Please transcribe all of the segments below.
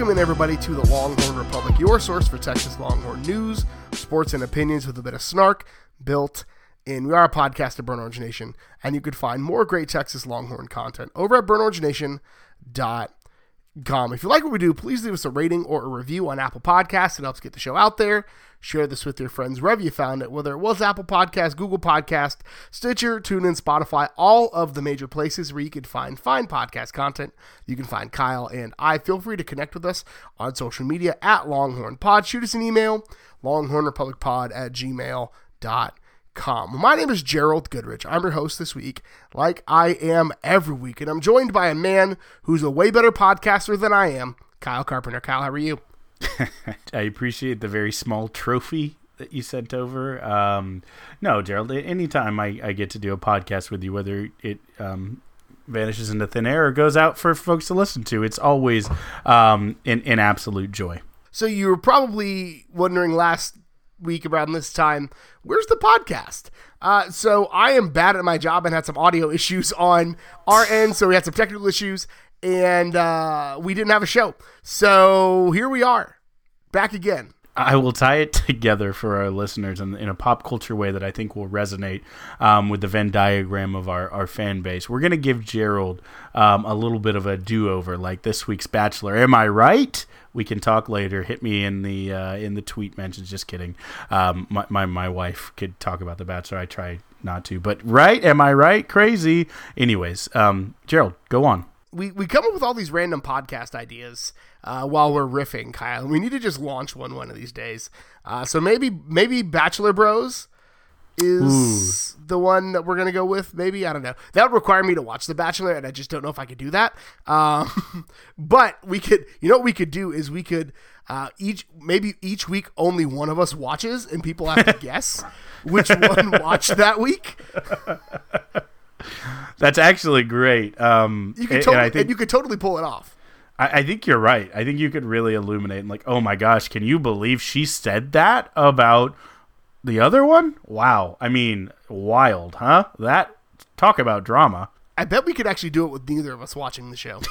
Welcome in, everybody, to the Longhorn Republic, your source for Texas Longhorn news, sports, and opinions with a bit of snark built in. We are a podcast of Burnt Orange Nation, and you could find more great Texas Longhorn content over at burntorangenation.com. If you like what we do, please leave us a rating or a review on Apple Podcasts. It helps get the show out there. Share this with your friends wherever you found it, whether it was Apple Podcast, Google Podcast, Stitcher, TuneIn, Spotify, all of the major places where you can find fine podcast content. You can find Kyle and I. Feel free to connect with us on social media at Longhorn Pod. Shoot us an email, longhornrepublicpod at gmail.com. My name is Gerald Goodrich. I'm your host this week, like I am every week, and I'm joined by a man who's a way better podcaster than I am, Kyle Carpenter. Kyle, how are you? I appreciate the very small trophy that you sent over. Um, no, Gerald, anytime I, I get to do a podcast with you, whether it um, vanishes into thin air or goes out for folks to listen to, it's always um, an, an absolute joy. So you were probably wondering last week around this time, where's the podcast? Uh, so I am bad at my job and had some audio issues on our end, so we had some technical issues, and uh, we didn't have a show. So here we are, back again. I will tie it together for our listeners in, in a pop culture way that I think will resonate um, with the Venn diagram of our, our fan base. We're going to give Gerald um, a little bit of a do over, like this week's Bachelor. Am I right? We can talk later. Hit me in the uh, in the tweet mentions. Just kidding. Um, my, my my wife could talk about the Bachelor. I try not to, but right? Am I right? Crazy. Anyways, um, Gerald, go on we, we come up with all these random podcast ideas uh, while we're riffing, Kyle. We need to just launch one one of these days. Uh, so maybe maybe Bachelor Bros is Ooh. the one that we're gonna go with. Maybe I don't know. That would require me to watch The Bachelor, and I just don't know if I could do that. Um, but we could. You know what we could do is we could uh, each maybe each week only one of us watches, and people have to guess which one watched that week. That's actually great. Um, you could totally, think, you could totally pull it off. I, I, think you're right. I think you could really illuminate and like, oh my gosh, can you believe she said that about the other one? Wow. I mean, wild, huh? That talk about drama. I bet we could actually do it with neither of us watching the show.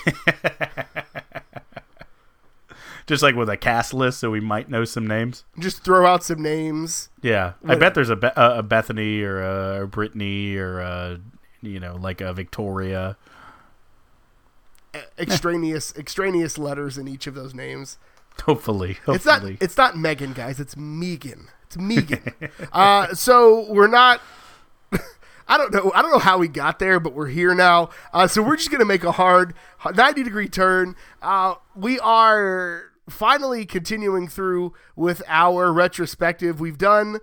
Just like with a cast list, so we might know some names. Just throw out some names. Yeah, I bet there's a, Be- a Bethany or a Brittany or a you know, like a Victoria. Extraneous extraneous letters in each of those names. Hopefully, hopefully. It's not it's not Megan, guys. It's Megan. It's Megan. uh, so we're not. I don't know. I don't know how we got there, but we're here now. Uh, so we're just gonna make a hard 90 degree turn. Uh, we are finally continuing through with our retrospective. We've done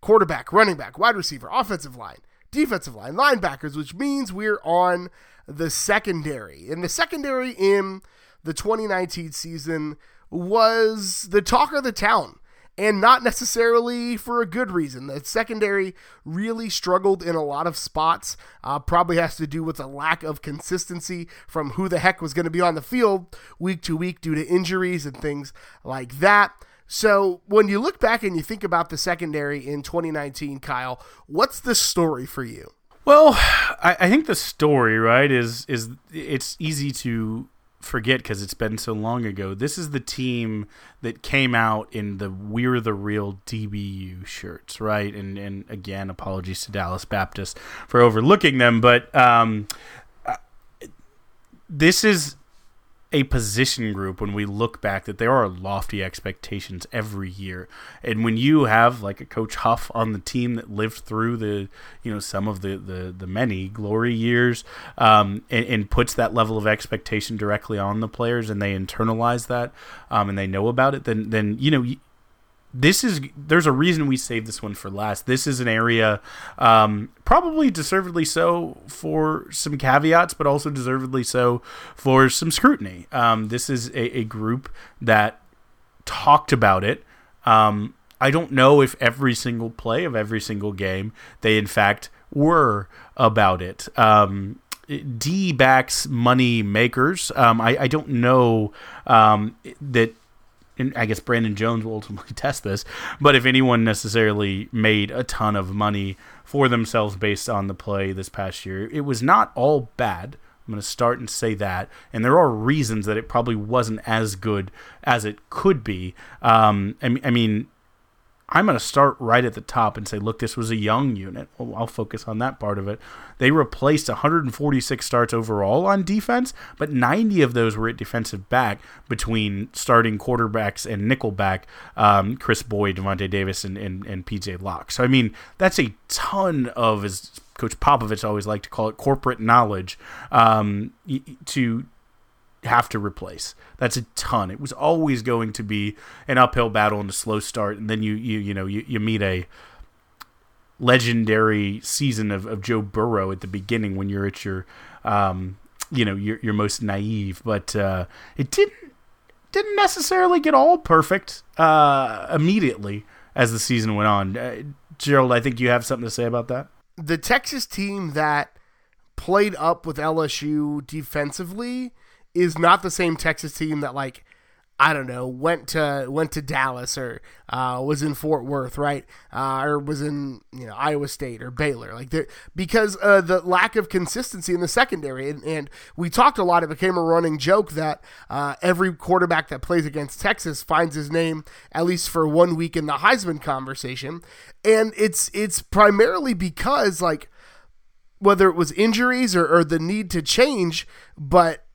quarterback, running back, wide receiver, offensive line, defensive line, linebackers, which means we're on the secondary. And the secondary in the 2019 season was the talk of the town. And not necessarily for a good reason. The secondary really struggled in a lot of spots. Uh, probably has to do with a lack of consistency from who the heck was going to be on the field week to week due to injuries and things like that. So when you look back and you think about the secondary in 2019, Kyle, what's the story for you? Well, I, I think the story, right, is is it's easy to forget because it's been so long ago. This is the team that came out in the "We're the Real" DBU shirts, right? And and again, apologies to Dallas Baptist for overlooking them, but um, this is a position group when we look back that there are lofty expectations every year. And when you have like a coach huff on the team that lived through the you know some of the the, the many glory years um, and, and, puts that level of expectation directly on the players and they internalize that um, and they know about it then then you know this is there's a reason we saved this one for last. This is an area, um, probably deservedly so for some caveats, but also deservedly so for some scrutiny. Um, this is a, a, group that talked about it. Um, I don't know if every single play of every single game they in fact were about it. Um, D backs money makers. Um, I, I, don't know um, that and I guess Brandon Jones will ultimately test this, but if anyone necessarily made a ton of money for themselves based on the play this past year, it was not all bad. I'm going to start and say that. And there are reasons that it probably wasn't as good as it could be. Um, I, I mean, I'm going to start right at the top and say, look, this was a young unit. Well, I'll focus on that part of it. They replaced 146 starts overall on defense, but 90 of those were at defensive back between starting cornerbacks and nickelback, um, Kris Boyd, Davante Davis, and, and, and PJ Locke. So, I mean, that's a ton of, as Coach Popovich always liked to call it, corporate knowledge um, to have to replace. That's a ton. It was always going to be an uphill battle and a slow start, and then you you you know you, you meet a legendary season of, of Joe Burrow at the beginning when you're at your um, you know your your most naive, but uh, it didn't didn't necessarily get all perfect uh, immediately as the season went on. Uh, Gerald, I think you have something to say about that. The Texas team that played up with LSU defensively is not the same Texas team that like I don't know went to went to Dallas or uh, was in Fort Worth, right? Uh, or was in you know Iowa State or Baylor, like because uh, the lack of consistency in the secondary, and, and, we talked a lot. It became a running joke that uh, every quarterback that plays against Texas finds his name at least for one week in the Heisman conversation, and it's it's primarily because like whether it was injuries or, or the need to change, but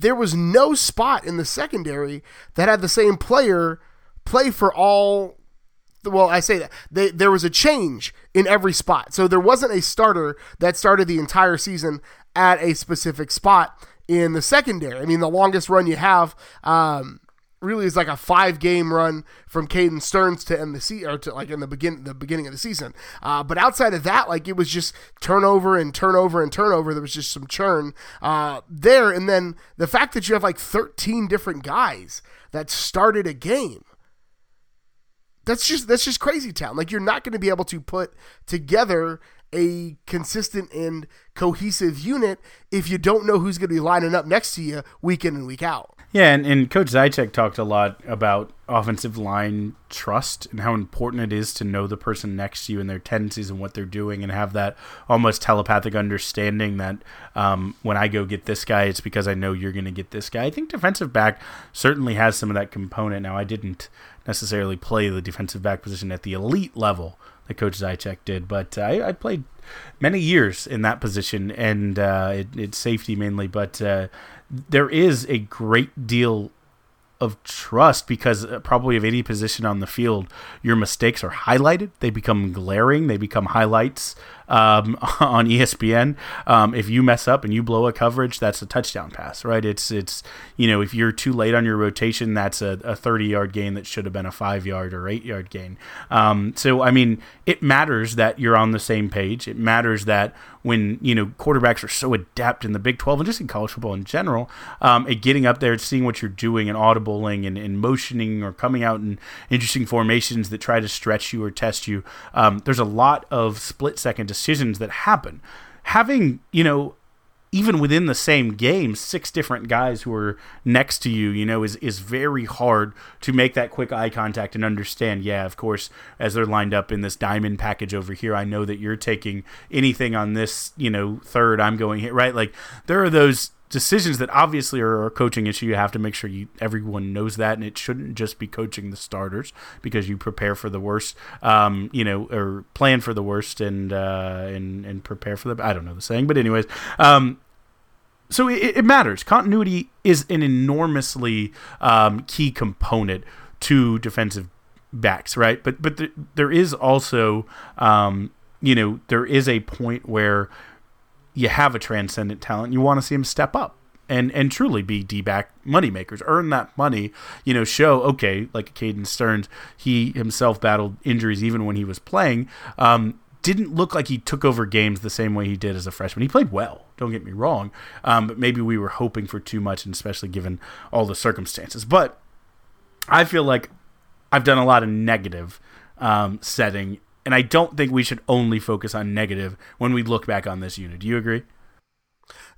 there was no spot in the secondary that had the same player play for all well, I say that they, there was a change in every spot. So there wasn't a starter that started the entire season at a specific spot in the secondary. I mean, the longest run you have um, really is like a five game run from Caden Sterns to end the season or to like in the begin the beginning of the season. Uh, but outside of that, like it was just turnover and turnover and turnover. There was just some churn uh, there, and then the fact that you have like 13 different guys that started a game. That's just that's just crazy town. Like you're not going to be able to put together a consistent and cohesive unit if you don't know who's going to be lining up next to you week in and week out. Yeah, and, and Coach Zychek talked a lot about offensive line trust and how important it is to know the person next to you and their tendencies and what they're doing and have that almost telepathic understanding that um, when I go get this guy, it's because I know you're going to get this guy. I think defensive back certainly has some of that component. Now, I didn't necessarily play the defensive back position at the elite level that Coach Zychek did, but I, I, played many years in that position and uh, it, it's safety mainly, but uh, there is a great deal of trust because uh, probably of any position on the field, your mistakes are highlighted. They become glaring. They become highlights um, on ESPN. Um, if you mess up and you blow a coverage, that's a touchdown pass, right? It's it's you know if you're too late on your rotation, that's a, a 30 yard gain that should have been a five yard or eight yard gain. Um, so I mean, it matters that you're on the same page. It matters that when you know quarterbacks are so adept in the Big 12 and just in college football in general, um, at getting up there, and seeing what you're doing, and audibling and, and motioning or coming out in interesting formations that try to stretch you or test you. Um, there's a lot of split second decisions that happen. Having, you know, even within the same game, six different guys who are next to you, you know, is is very hard to make that quick eye contact and understand. Yeah, of course, as they're lined up in this diamond package over here, I know that you're taking anything on this, you know, third. I'm going here, right? Like there are those decisions that obviously are a coaching issue. You have to make sure you everyone knows that, and it shouldn't just be coaching the starters because you prepare for the worst, um, you know, or plan for the worst and uh, and and prepare for the. I don't know the saying, but anyways, um, so it, it, matters. Continuity is an enormously um, key component to defensive backs, right? But but the, there is also, um, you know, there is a point where you have a transcendent talent, you want to see him step up and and truly be D back money makers, earn that money, you know, show okay, like Caden Sterns, he himself battled injuries even when he was playing. Um, didn't look like he took over games the same way he did as a freshman. He played well, don't get me wrong, um, but maybe we were hoping for too much, and especially given all the circumstances. But I feel like I've done a lot of negative um, setting and I don't think we should only focus on negative when we look back on this unit. Do you agree?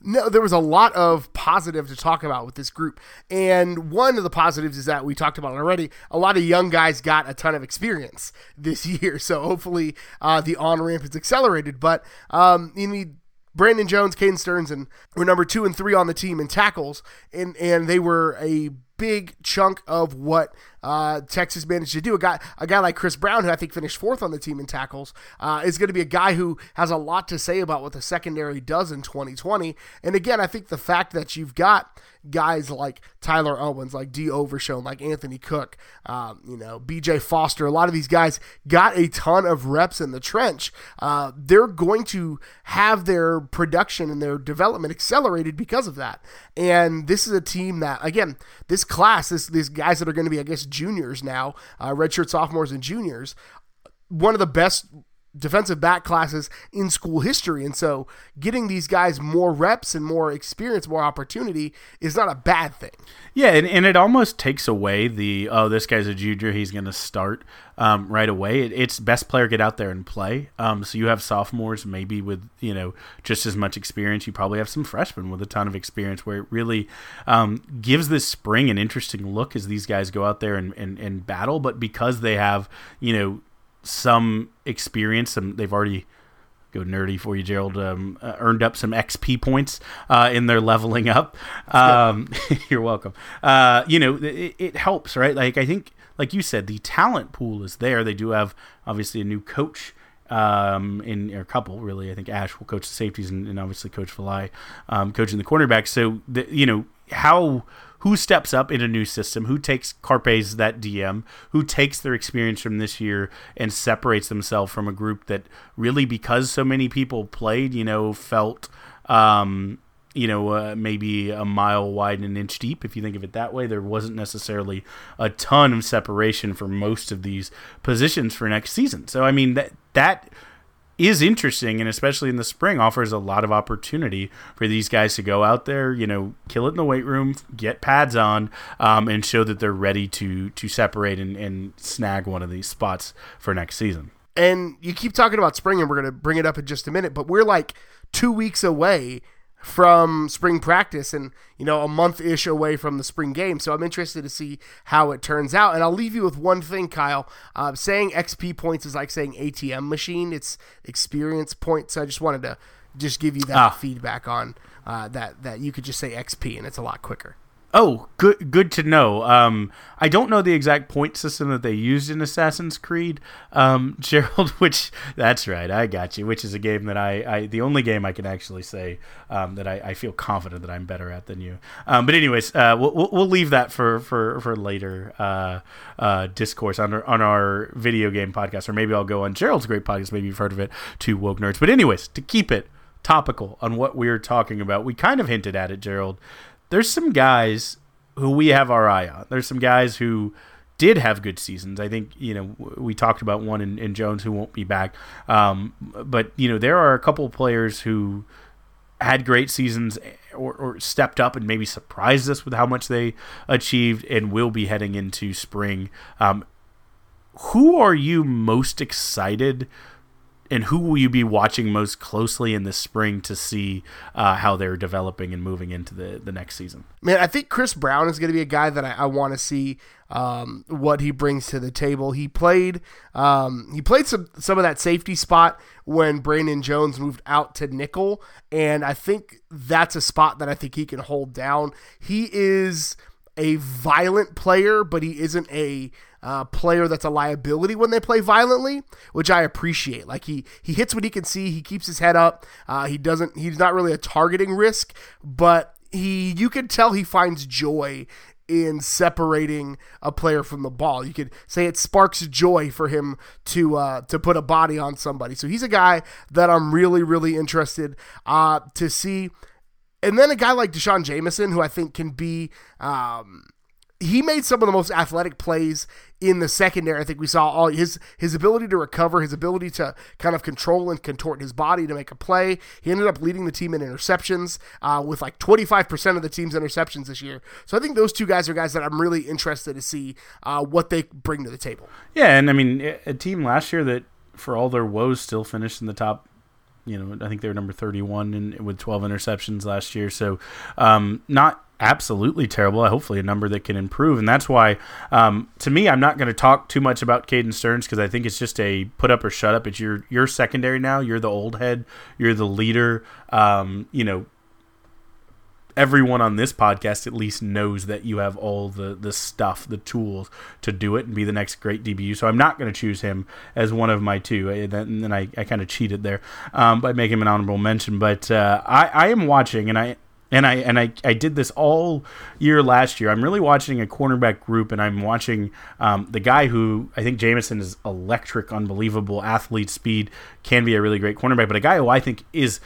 No, there was a lot of positive to talk about with this group. And one of the positives is that we talked about already. A lot of young guys got a ton of experience this year. So hopefully uh, the on ramp is accelerated. But um, you need Brandon Jones, Caden Sterns, and were number two and three on the team in tackles, and and they were a big chunk of what uh, Texas managed to do. A guy, a guy like Chris Brown, who I think finished fourth on the team in tackles, uh, is going to be a guy who has a lot to say about what the secondary does in 2020. And again, I think the fact that you've got guys like Tyler Owens, like D. Overshown, like Anthony Cook, um, you know, B.J. Foster, a lot of these guys got a ton of reps in the trench. Uh, they're going to have their production and their development accelerated because of that. And this is a team that, again, this class, this these guys that are going to be, I guess, juniors now, uh, redshirt sophomores and juniors, one of the best defensive back classes in school history. And so getting these guys more reps and more experience, more opportunity is not a bad thing. Yeah, and, and it almost takes away the, oh, this guy's a junior, he's going to start um, right away. It, it's best player get out there and play. Um, so you have sophomores maybe with, you know, just as much experience. You probably have some freshmen with a ton of experience where it really um, gives this spring an interesting look as these guys go out there and, and, and battle. But because they have, you know, some experience. Some they've already go nerdy for you, Gerald. Um, uh, earned up some XP points uh, in their leveling up. Um, you're welcome. Uh, you know, it, it, helps, right? Like I think, like you said, the talent pool is there. They do have obviously a new coach. Um, in or a couple really, I think Ash will coach the safeties and, and obviously Coach Valai um, coaching the cornerbacks. So the, you know how who steps up in a new system, who takes Carpe's that DM, who takes their experience from this year and separates themselves from a group that really, because so many people played, you know, felt, um, you know, uh, maybe a mile wide and an inch deep. If you think of it that way, there wasn't necessarily a ton of separation for most of these positions for next season. So, I mean, that that is interesting and especially in the spring offers a lot of opportunity for these guys to go out there you know kill it in the weight room get pads on um, and show that they're ready to to separate and, and snag one of these spots for next season. And you keep talking about spring and we're going to bring it up in just a minute but we're like two weeks away from spring practice and you know a month ish away from the spring game. So i'm interested to see how it turns out. And i'll leave you with one thing kyle. Uh, saying xp points is like saying atm machine. It's experience points. So i just wanted to just give you that ah. feedback on uh, that that you could just say xp and it's a lot quicker Oh, good good to know. Um, I don't know the exact point system that they used in Assassin's Creed, um, Gerald. Which that's right, I got you. Which is a game that I, I the only game I can actually say um, that I, I, feel confident that I'm better at than you. Um, but anyways, uh, we'll, we'll leave that for for for later uh, uh, discourse on our, on our video game podcast, or maybe I'll go on Gerald's great podcast. Maybe you've heard of it, to Woke Nerds. But anyways, to keep it topical on what we're talking about, we kind of hinted at it, Gerald there's some guys who we have our eye on. There's some guys who did have good seasons. I think you know we talked about one in, in Jones who won't be back, um, but you know there are a couple players who had great seasons or, or, stepped up and maybe surprised us with how much they achieved and will be heading into spring. Um, who are you most excited and who will you be watching most closely in the spring to see uh, how they're developing and moving into the, the next season? Man, I think Chris Brown is going to be a guy that I, I want to see um, what he brings to the table. He played um, he played some some of that safety spot when Brandon Jones moved out to nickel, and I think that's a spot that I think he can hold down. He is a violent player, but he isn't a uh, player that's a liability when they play violently, which I appreciate. Like he he hits what he can see, he keeps his head up. Uh, he doesn't. He's not really a targeting risk, but he you can tell he finds joy in separating a player from the ball. You could say it sparks joy for him to uh, to put a body on somebody. So he's a guy that I'm really really interested uh, to see. And then a guy like D'Shawn Jamison, who I think can be um, he made some of the most athletic plays in the secondary. I think we saw all his his ability to recover, his ability to kind of control and contort his body to make a play. He ended up leading the team in interceptions uh, with like 25% of the team's interceptions this year. So I think those two guys are guys that I'm really interested to see uh, what they bring to the table. Yeah, and I mean a team last year that for all their woes still finished in the top you know, I think they were number 31 and with 12 interceptions last year. So, um, not absolutely terrible. Hopefully, a number that can improve, and that's why, um, to me, I'm not going to talk too much about Caden Sterns because I think it's just a put up or shut up. It's your your secondary now. You're the old head. You're the leader. Um, you know, everyone on this podcast at least knows that you have all the the stuff, the tools to do it and be the next great DBU. So I'm not going to choose him as one of my two. And then I, I kind of cheated there um, by making him an honorable mention. But uh, I, I am watching, and I and I and I, I did this all year last year. I'm really watching a cornerback group, and I'm watching um, the guy who I think Jamison is electric, unbelievable athlete, speed, can be a really great cornerback, but a guy who I think is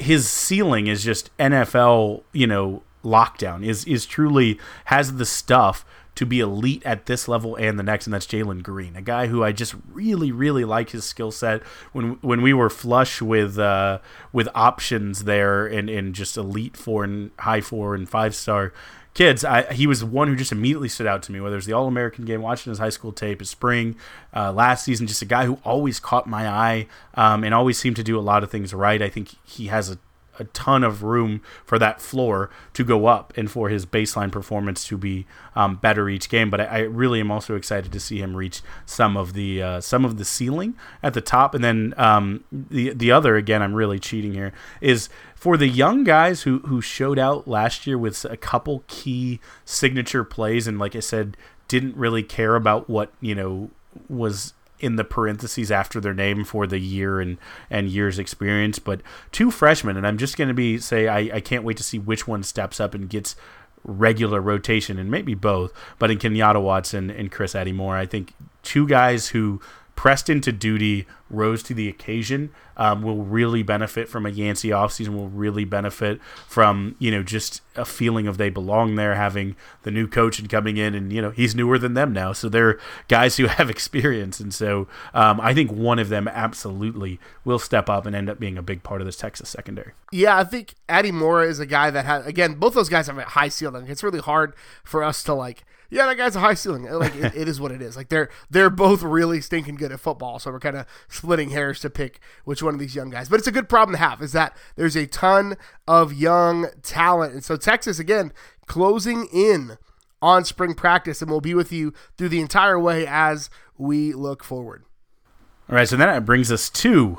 his ceiling is just NFL, you know, lockdown. Is is truly has the stuff to be elite at this level and the next, and that's Jalen Green, a guy who I just really, really like his skill set. When when we were flush with uh, with options there and, and just elite four and high four and five star kids, I, he was the one who just immediately stood out to me. Whether it's the All American game, watching his high school tape, his spring, uh, last season, just a guy who always caught my eye um, and always seemed to do a lot of things right. I think he has a a ton of room for that floor to go up and for his baseline performance to be um, better each game. But I, I, really am also excited to see him reach some of the uh, some of the ceiling at the top, and then um, the the other again. I'm really cheating here. Is for the young guys who who showed out last year with a couple key signature plays, and like I said, didn't really care about what you know was in the parentheses after their name for the year and, and years experience, but two freshmen, and I'm just going to be say I, I can't wait to see which one steps up and gets regular rotation, and maybe both. But in Kenyatta Watson and Chris Moore, I think two guys who pressed into duty, rose to the occasion, um, will really benefit from a Yancy offseason, will really benefit from, you know, just a feeling of they belong there, having the new coach and coming in and, you know, he's newer than them now. So they're guys who have experience. And so um, I think one of them absolutely will step up and end up being a big part of this Texas secondary. Yeah, I think Adimora is a guy that has, again, both those guys have a high ceiling. It's really hard for us to like, yeah, that guy's a high ceiling. Like it, it is what it is. Like they're they're both really stinking good at football. So we're kind of splitting hairs to pick which one of these young guys. But it's a good problem to have. Is that there's a ton of young talent, and so Texas again closing in on spring practice, and we'll be with you through the entire way as we look forward. All right, so then it brings us to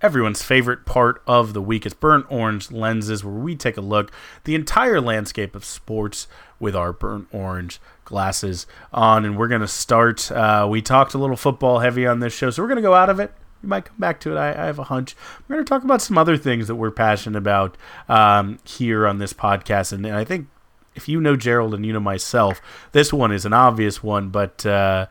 everyone's favorite part of the week. It's burnt orange lenses, where we take a look the entire landscape of sports with our burnt orange glasses on. And we're going to start. Uh, we talked a little football heavy on this show, so we're going to go out of it. We might come back to it. I, I have a hunch. We're going to talk about some other things that we're passionate about um, here on this podcast. And, and, I think if you know Gerald and you know myself, this one is an obvious one, but. Uh,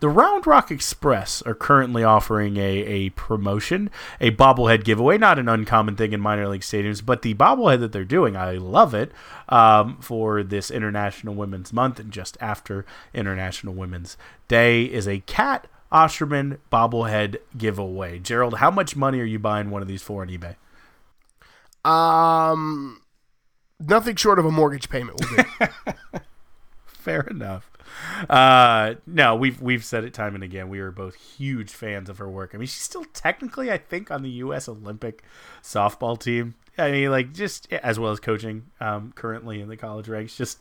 the Round Rock Express are currently offering a, a promotion, a bobblehead giveaway. Not an uncommon thing in minor league stadiums, but the bobblehead that they're doing, I love it, um, for this International Women's Month and just after International Women's Day is a Cat Osterman bobblehead giveaway. Gerald, how much money are you buying one of these for on eBay? Um, nothing short of a mortgage payment will do. Fair enough. Uh, no, we've we've said it time and again. We are both huge fans of her work. I mean, she's still technically, I think, on the U.S. Olympic softball team. I mean, like just as well as coaching um, currently in the college ranks. Just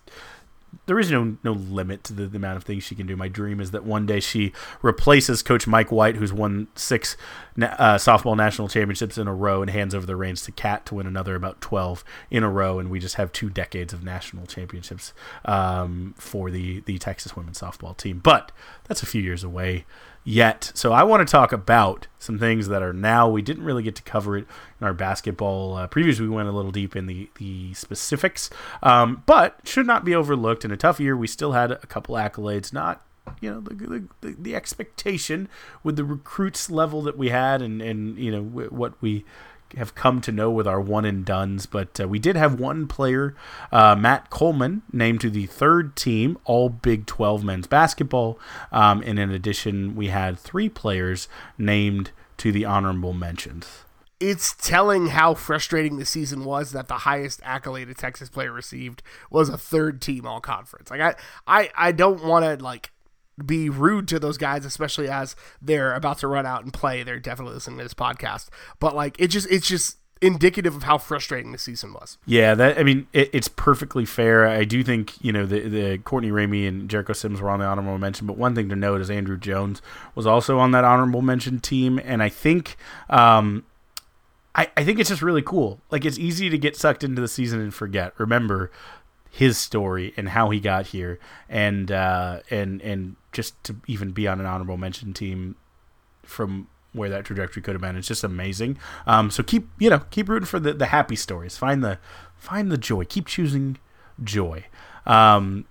there is no no limit to the, the, amount of things she can do. My dream is that one day she replaces Coach Mike White, who's won six uh, softball national championships in a row, and hands over the reins to Cat to win another about twelve in a row, and we just have two decades of national championships um, for the the Texas women's softball team. But that's a few years away yet. So I want to talk about some things that are now. We didn't really get to cover it in our basketball uh, previews. We went a little deep in the the specifics, um, but should not be overlooked. In a tough year, we still had a couple accolades. Not you know the, the, the expectation with the recruits level that we had, and and you know what we have come to know with our one and duns. But uh, we did have one player, uh, Matt Coleman, named to the third team, all Big 12 men's basketball. Um, and in addition, we had three players named to the honorable mentions. It's telling how frustrating the season was that the highest accolade a Texas player received was a third team all conference. Like I, I, I don't want to like be rude to those guys, especially as they're about to run out and play. They're definitely listening to this podcast. But like it just it's just indicative of how frustrating the season was. Yeah, that I mean, it, it's perfectly fair. I do think you know the the Courtney Ramey and Jericho Sims were on the honorable mention, but one thing to note is Andrew Jones was also on that honorable mention team, and I think. Um, I, I think it's just really cool. Like it's easy to get sucked into the season and forget. Remember his story and how he got here, and uh, and and just to even be on an honorable mention team from where that trajectory could have been. It's just amazing. Um, so keep you know keep rooting for the, the happy stories. Find the find the joy. Keep choosing joy. Um,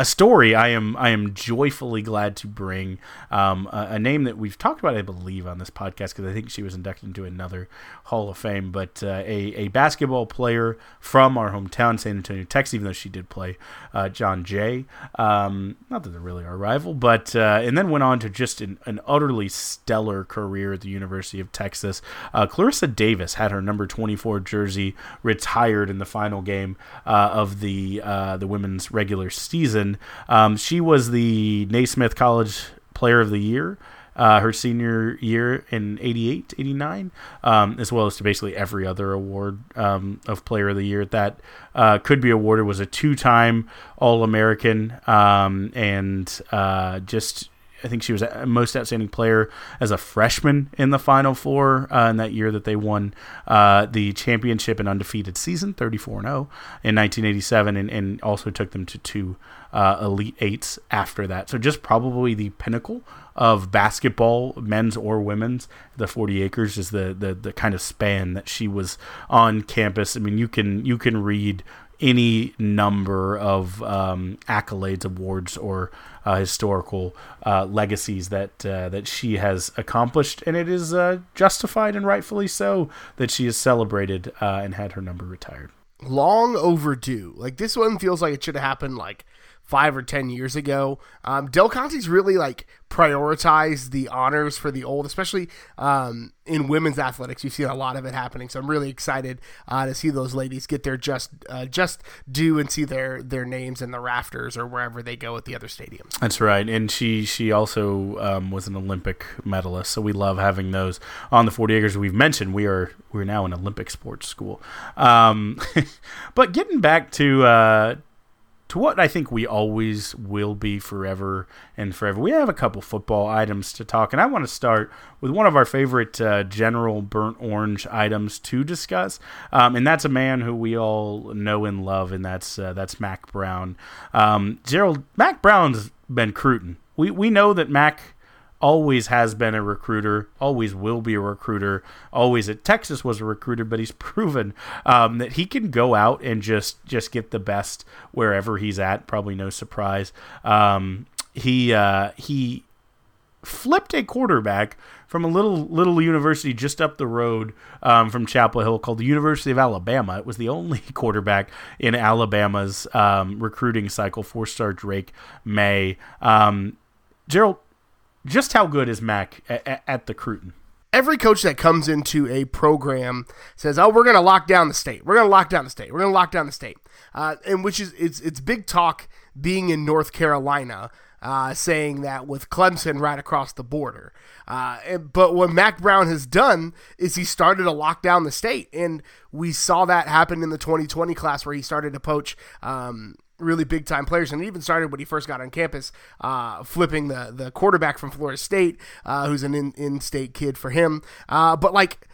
a story I am I am joyfully glad to bring um, a, a, name that we've talked about I believe on this podcast because I think she was inducted into another Hall of Fame, but uh, a a basketball player from our hometown San Antonio, Texas, even though she did play uh, John Jay. Um, not that they're really our rival, but uh, and then went on to just an, an, utterly stellar career at the University of Texas. Uh, Clarissa Davis had her number twenty four jersey retired in the final game uh, of the uh, the women's regular season. Um, she was the Naismith College Player of the Year. Uh, her senior year in 88, 89, um, as well as to basically every other award um, of Player of the Year that uh, could be awarded, was a two time All American um, and uh, just I think she was a most outstanding player as a freshman in the Final Four uh, in that year that they won uh, the championship and undefeated season, 34 0 in 1987, and, and also took them to two uh, Elite Eights after that. So just probably the pinnacle of basketball, men's or women's. The 40 acres is the, the the kind of span that she was on campus. I mean, you can you can read any number of um, accolades, awards, or uh, historical uh, legacies that uh, that she has accomplished, and it is uh, justified and rightfully so that she is celebrated uh, and had her number retired. Long overdue. Like this one feels like it should have happened like five or ten years ago. Um, Del Conte's really like prioritized the honors for the old, especially um, in women's athletics. You've seen a lot of it happening, so I'm really excited uh, to see those ladies get their just uh, just due and see their their names in the rafters or wherever they go at the other stadiums. That's right, and she she also um, was an Olympic medalist, so we love having those on the 40 acres. We've mentioned we are we're now an Olympic sports school, um, but getting back to uh, to what I think we always will be forever and forever. We have a couple football items to talk, and I want to start with one of our favorite uh, general burnt orange items to discuss, um, and that's a man who we all know and love, and that's uh, that's Mack Brown. Um, Gerald Mack Brown's been cruiting. We we know that Mack always has been a recruiter, always will be a recruiter, always at Texas was a recruiter, but he's proven um, that he can go out and just just get the best wherever he's at. Probably no surprise. Um, he uh, he flipped a quarterback from a little little university just up the road um, from Chapel Hill called the University of Alabama. It was the only quarterback in Alabama's um, recruiting cycle. Four star Drake Maye. Um, Gerald, just how good is Mack at, at the Cruton? Every coach that comes into a program says, "Oh, we're going to lock down the state. We're going to lock down the state. We're going to lock down the state," uh, and which is it's it's big talk being in North Carolina. Uh, saying that with Clemson right across the border. Uh, and, but what Mack Brown has done is he started to lock down the state. And we saw that happen in the 2020 class where he started to poach um, really big time players, and it even started when he first got on campus, uh, flipping the the quarterback from Florida State, uh, who's an in in state kid for him. Uh, but like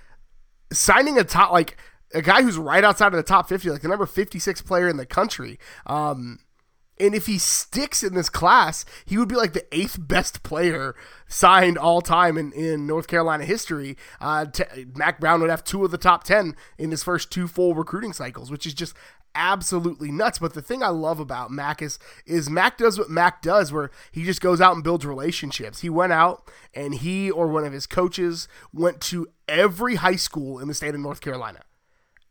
signing a top like a guy who's right outside of the top fifty, like the number fifty six player in the country. Um, and if he sticks in this class, he would be like the eighth best player signed all time in, in North Carolina history. Uh, t- Mack Brown would have two of the top 10 in his first two full recruiting cycles, which is just absolutely nuts. But the thing I love about Mack is is Mack does what Mack does, where he just goes out and builds relationships. He went out and he or one of his coaches went to every high school in the state of North Carolina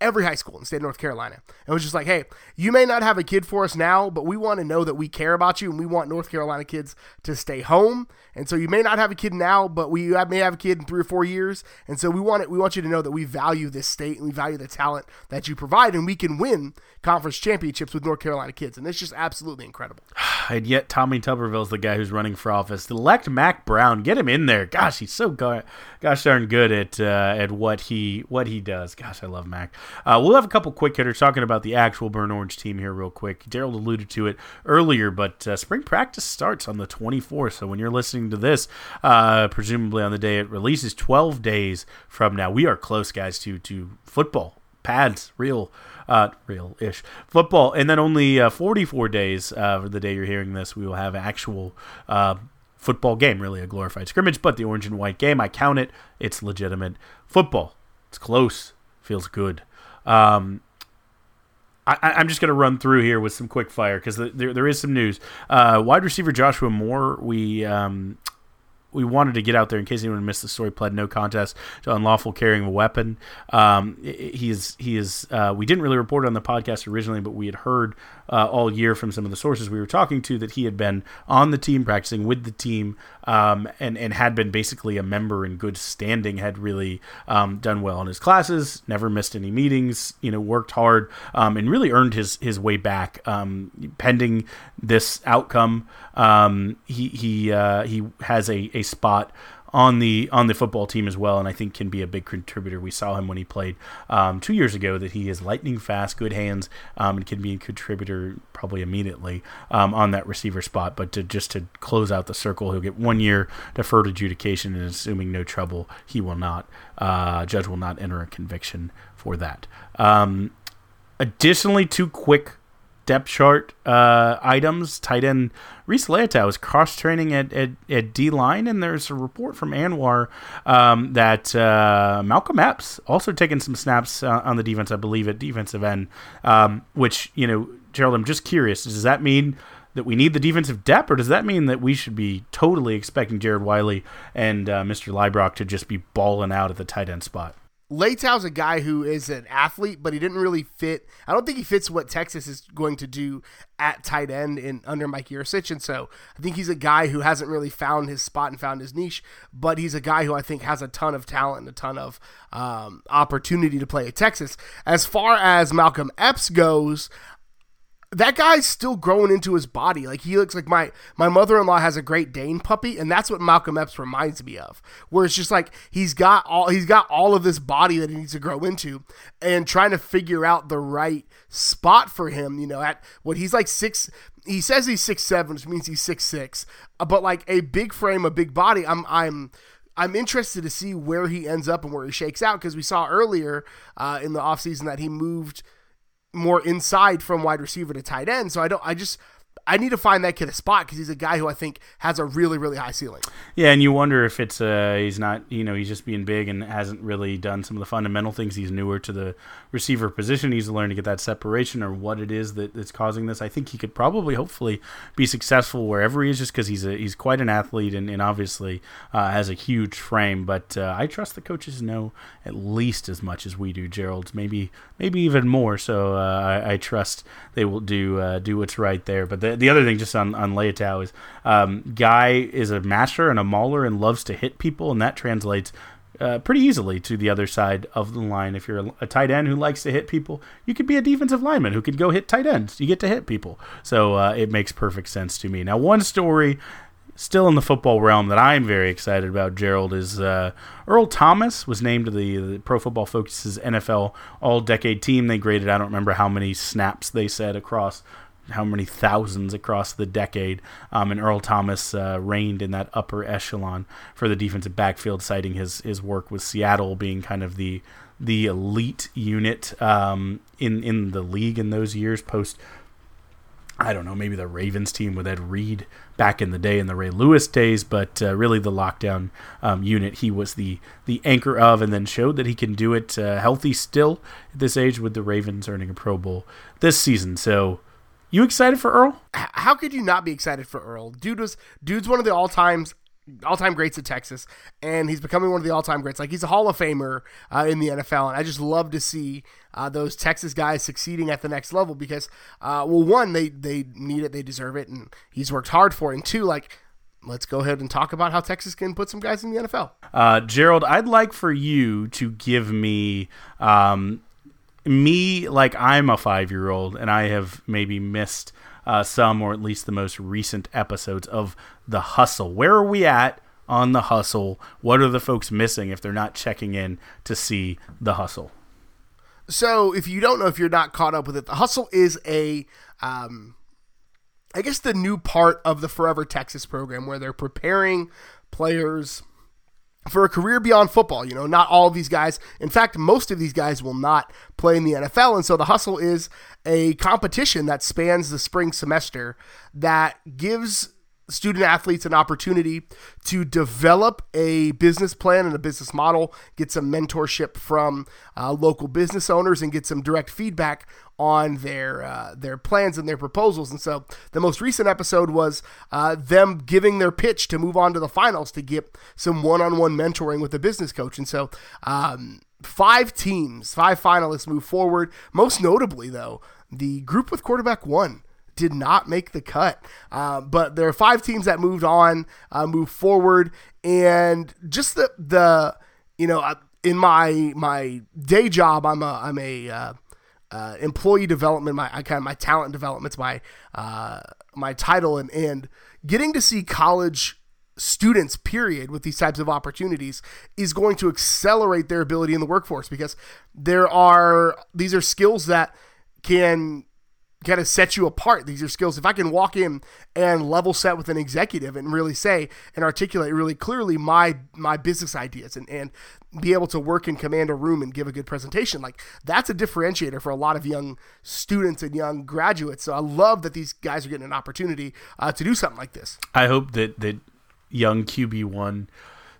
every high school in the state of North Carolina. It was just like, hey, you may not have a kid for us now, but we want to know that we care about you and we want North Carolina kids to stay home. And so you may not have a kid now, but we may have a kid in three or four years. And so we want it. We want you to know that we value this state and we value the talent that you provide, and we can win conference championships with North Carolina kids. And it's just absolutely incredible. and yet Tommy Tuberville's the guy who's running for office. Elect Mack Brown, get him in there. Gosh, he's so go- gosh darn good at uh, at what he what he does. Gosh, I love Mack. Uh, we'll have a couple quick hitters talking about the actual Burn Orange team here real quick. Gerald alluded to it earlier, but uh, spring practice starts on the 24th. So when you're listening to this, uh, presumably on the day it releases, 12 days from now, we are close, guys, to to football pads, real uh, real ish football. And then only uh, 44 days uh, for the day you're hearing this, we will have actual uh, football game, really a glorified scrimmage, but the orange and white game. I count it. It's legitimate football. It's close. Feels good. Um, I, am just going to run through here with some quick fire because there, there is some news. Uh, wide receiver Joshua Moore, we um, we wanted to get out there in case anyone missed the story. Pled no contest to unlawful carrying a weapon. Um, he is he is. Uh, we didn't really report on the podcast originally, but we had heard uh, all year from some of the sources we were talking to that he had been on the team, practicing with the team, um, and and had been basically a member in good standing. Had really um, done well in his classes, never missed any meetings. You know, worked hard um, and really earned his his way back. Um, pending this outcome, um, he he uh, he has a, a spot on the on the football team as well, and I think can be a big contributor. We saw him when he played um, two years ago that he is lightning fast, good hands, um, and can be a contributor probably immediately um, on that receiver spot. But to just to close out the circle, he'll get one year deferred adjudication, and assuming no trouble, he will not uh, judge will not enter a conviction for that. Um, additionally, two quick depth chart uh, items. Tight end Reese Leitao is cross training at, at, at, D line, and there's a report from Anwar um, that uh, Malcolm Epps also taking some snaps uh, on the defense, I believe, at defensive end. Um, which you know, Gerald, I'm just curious. Does that mean? That we need the defensive depth, or does that mean that we should be totally expecting Jared Wiley and uh, Mr. Liebrock to just be balling out at the tight end spot? Leitao's a guy who is an athlete, but he didn't really fit. I don't think he fits what Texas is going to do at tight end in under Mike Yurcich, and so I think he's a guy who hasn't really found his spot and found his niche. But he's a guy who I think has a ton of talent and a ton of um, opportunity to play at Texas. As far as Malcolm Epps goes, that guy's still growing into his body. Like he looks like my my mother in law has a Great Dane puppy, and that's what Malcolm Epps reminds me of. Where it's just like he's got all he's got all of this body that he needs to grow into, and trying to figure out the right spot for him. You know, at what he's like six. He says he's six seven, which means he's six six. Uh, but like a big frame, a big body. I'm I'm. I'm interested to see where he ends up and where he shakes out because we saw earlier uh, in the offseason that he moved more inside from wide receiver to tight end. So I don't. I just I need to find that kid a spot because he's a guy who I think has a really, really high ceiling. Yeah, and you wonder if it's uh, he's not, you know, he's just being big and hasn't really done some of the fundamental things. He's newer to the receiver position. He's learned to get that separation or what it is that, that's causing this. I think he could probably, hopefully, be successful wherever he is, just because he's a he's quite an athlete and, and obviously uh, has a huge frame. But uh, I trust the coaches know at least as much as we do, Gerald. Maybe maybe even more. So uh, I, I, trust they will do uh, do what's right there. But the the, other thing just on on Leitao is um, Guy is a master and a mauler and loves to hit people, and that translates uh, pretty easily to the other side of the line. If you're a, a, tight end who likes to hit people, you could be a defensive lineman who could go hit tight ends. You get to hit people, so uh, it makes perfect sense to me. Now, one story still in the football realm that I'm very excited about, Gerald, is uh, Earl Thomas was named to the, the, Pro Football Focus's NFL All Decade Team. They graded, I don't remember how many snaps they said across how many thousands across the decade. Um, and Earl Thomas uh, reigned in that upper echelon for the defensive backfield, citing his his work with Seattle being kind of the the elite unit um, in in the league in those years post. I don't know, maybe the Ravens team with Ed Reed back in the day in the Ray Lewis days, but uh, really the lockdown um, unit he was the the anchor of, and then showed that he can do it uh, healthy still at this age with the Ravens earning a Pro Bowl this season. So you excited for Earl? How could you not be excited for Earl? Dude was dude's one of the all times all time greats at Texas, and he's becoming one of the all time greats. Like he's a Hall of Famer uh, in the NFL, and I just love to see uh, those Texas guys succeeding at the next level because, uh, well, one, they they need it, they deserve it, and he's worked hard for it, and two, like. Let's go ahead and talk about how Texas can put some guys in the NFL. Uh, Gerald, I'd like for you to give me um, me like I'm a five year old and I have maybe missed uh, some or at least the most recent episodes of The Hustle. Where are we at on The Hustle? What are the folks missing if they're not checking in to see The Hustle? So, if you don't know, if you're not caught up with it, The Hustle is a, um, I guess, the new part of the Forever Texas program where they're preparing players for a career beyond football. You know, not all of these guys, in fact, most of these guys will not play in the NFL. And so the hustle is a competition that spans the spring semester that gives student athletes an opportunity to develop a business plan and a business model, get some mentorship from uh, local business owners, and get some direct feedback on their uh, their plans and their proposals. And so the most recent episode was uh, them giving their pitch to move on to the finals to get some one-on-one mentoring with a business coach. And so. Um, five teams, five finalists move forward. Most notably, though, the group with quarterback one did not make the cut. Uh, but there are five teams that moved on, uh, moved forward, and just the the you know uh, in my my day job, I'm a I'm a uh, uh, employee development. My I kind of my talent development's my my title, and and getting to see college students period with these types of opportunities is going to accelerate their ability in the workforce because there are these are skills that can kind of set you apart. These are skills. If I can walk in and level set with an executive and really say and articulate really clearly my my business ideas and, and be able to work and command a room and give a good presentation, like that's a differentiator for a lot of young students and young graduates. So I love that these guys are getting an opportunity uh, to do something like this. I hope that that young QB one.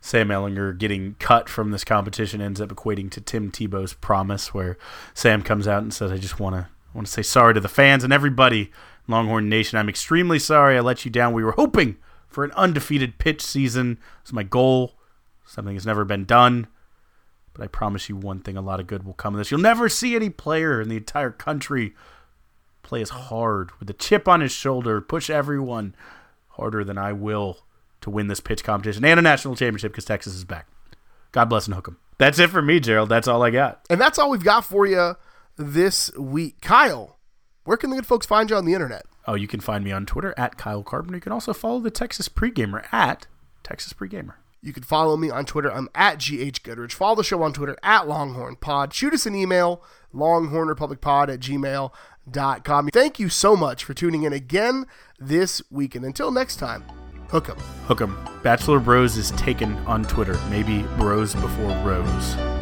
Sam Ehlinger getting cut from this competition ends up equating to Tim Tebow's promise, where Sam comes out and says, "I just want to I want to say sorry to the fans and everybody, Longhorn Nation. I'm extremely sorry I let you down. We were hoping for an undefeated pitch season. It's my goal. Something has never been done. But I promise you one thing a lot of good will come of this. You'll never see any player in the entire country play as hard with a chip on his shoulder, push everyone harder than I will to win this pitch competition and a national championship because Texas is back. God bless and hook 'em. That's it for me, Gerald. That's all I got. And that's all we've got for you this week. Kyle, where can the good folks find you on the internet? Oh, you can find me on Twitter at Kyle Carpenter. You can also follow the Texas Pregamer at Texas Pregamer. You can follow me on Twitter. I'm at GH Goodrich. Follow the show on Twitter at Longhorn Pod. Shoot us an email, longhornrepublicpod at gmail.com. Thank you so much for tuning in again this week. And until next time, hook 'em. Hook 'em. Bachelor Bros is taken on Twitter. Maybe Bros before Rose.